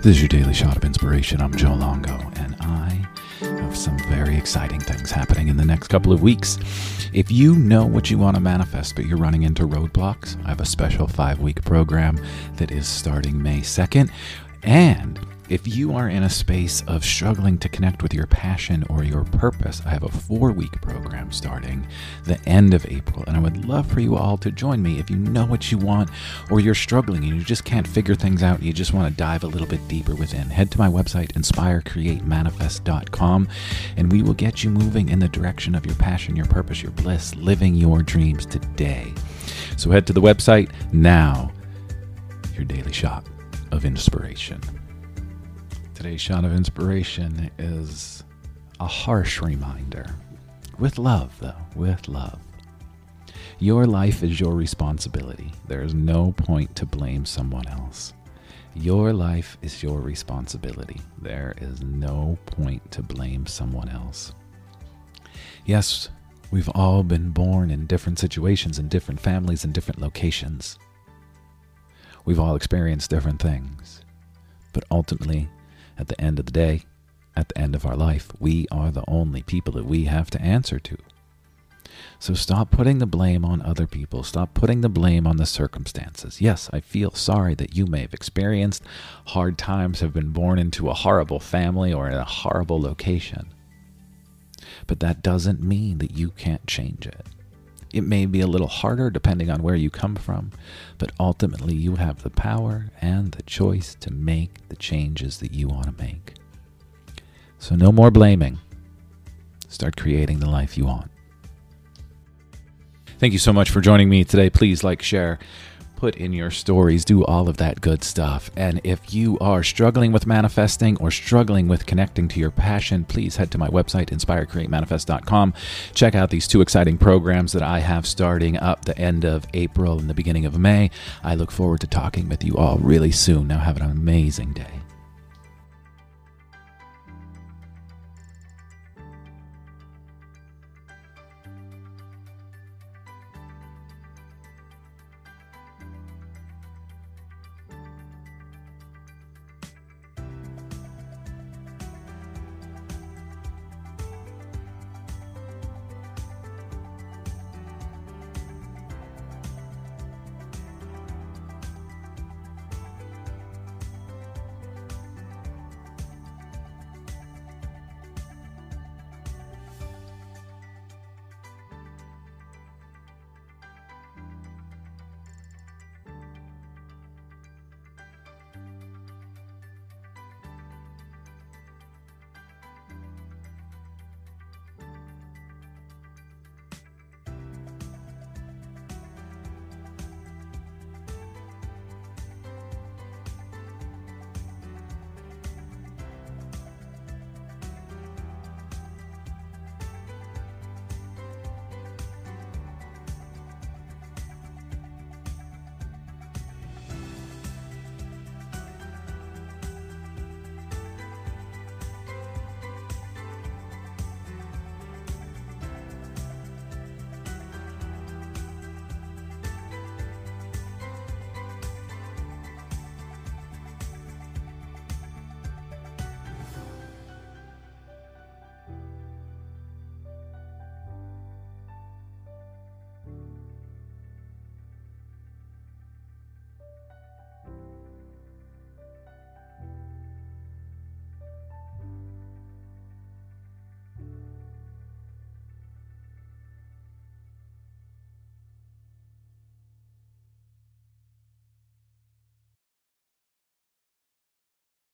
This is your daily shot of inspiration. I'm Joe Longo, and I have some very exciting things happening in the next couple of weeks. If you know what you want to manifest, but you're running into roadblocks, I have a special five week program that is starting May 2nd. And if you are in a space of struggling to connect with your passion or your purpose, I have a four week program starting the end of April. And I would love for you all to join me if you know what you want or you're struggling and you just can't figure things out and you just want to dive a little bit deeper within. Head to my website, inspirecreatemanifest.com, and we will get you moving in the direction of your passion, your purpose, your bliss, living your dreams today. So head to the website now. Your daily shot of inspiration. Today's shot of inspiration is a harsh reminder. With love, though, with love. Your life is your responsibility. There is no point to blame someone else. Your life is your responsibility. There is no point to blame someone else. Yes, we've all been born in different situations, in different families, in different locations. We've all experienced different things. But ultimately, at the end of the day, at the end of our life, we are the only people that we have to answer to. So stop putting the blame on other people. Stop putting the blame on the circumstances. Yes, I feel sorry that you may have experienced hard times, have been born into a horrible family or in a horrible location. But that doesn't mean that you can't change it. It may be a little harder depending on where you come from, but ultimately you have the power and the choice to make the changes that you want to make. So, no more blaming. Start creating the life you want. Thank you so much for joining me today. Please like, share, put in your stories, do all of that good stuff. And if you are struggling with manifesting or struggling with connecting to your passion, please head to my website, inspirecreatemanifest.com. Check out these two exciting programs that I have starting up the end of April and the beginning of May. I look forward to talking with you all really soon. Now, have an amazing day.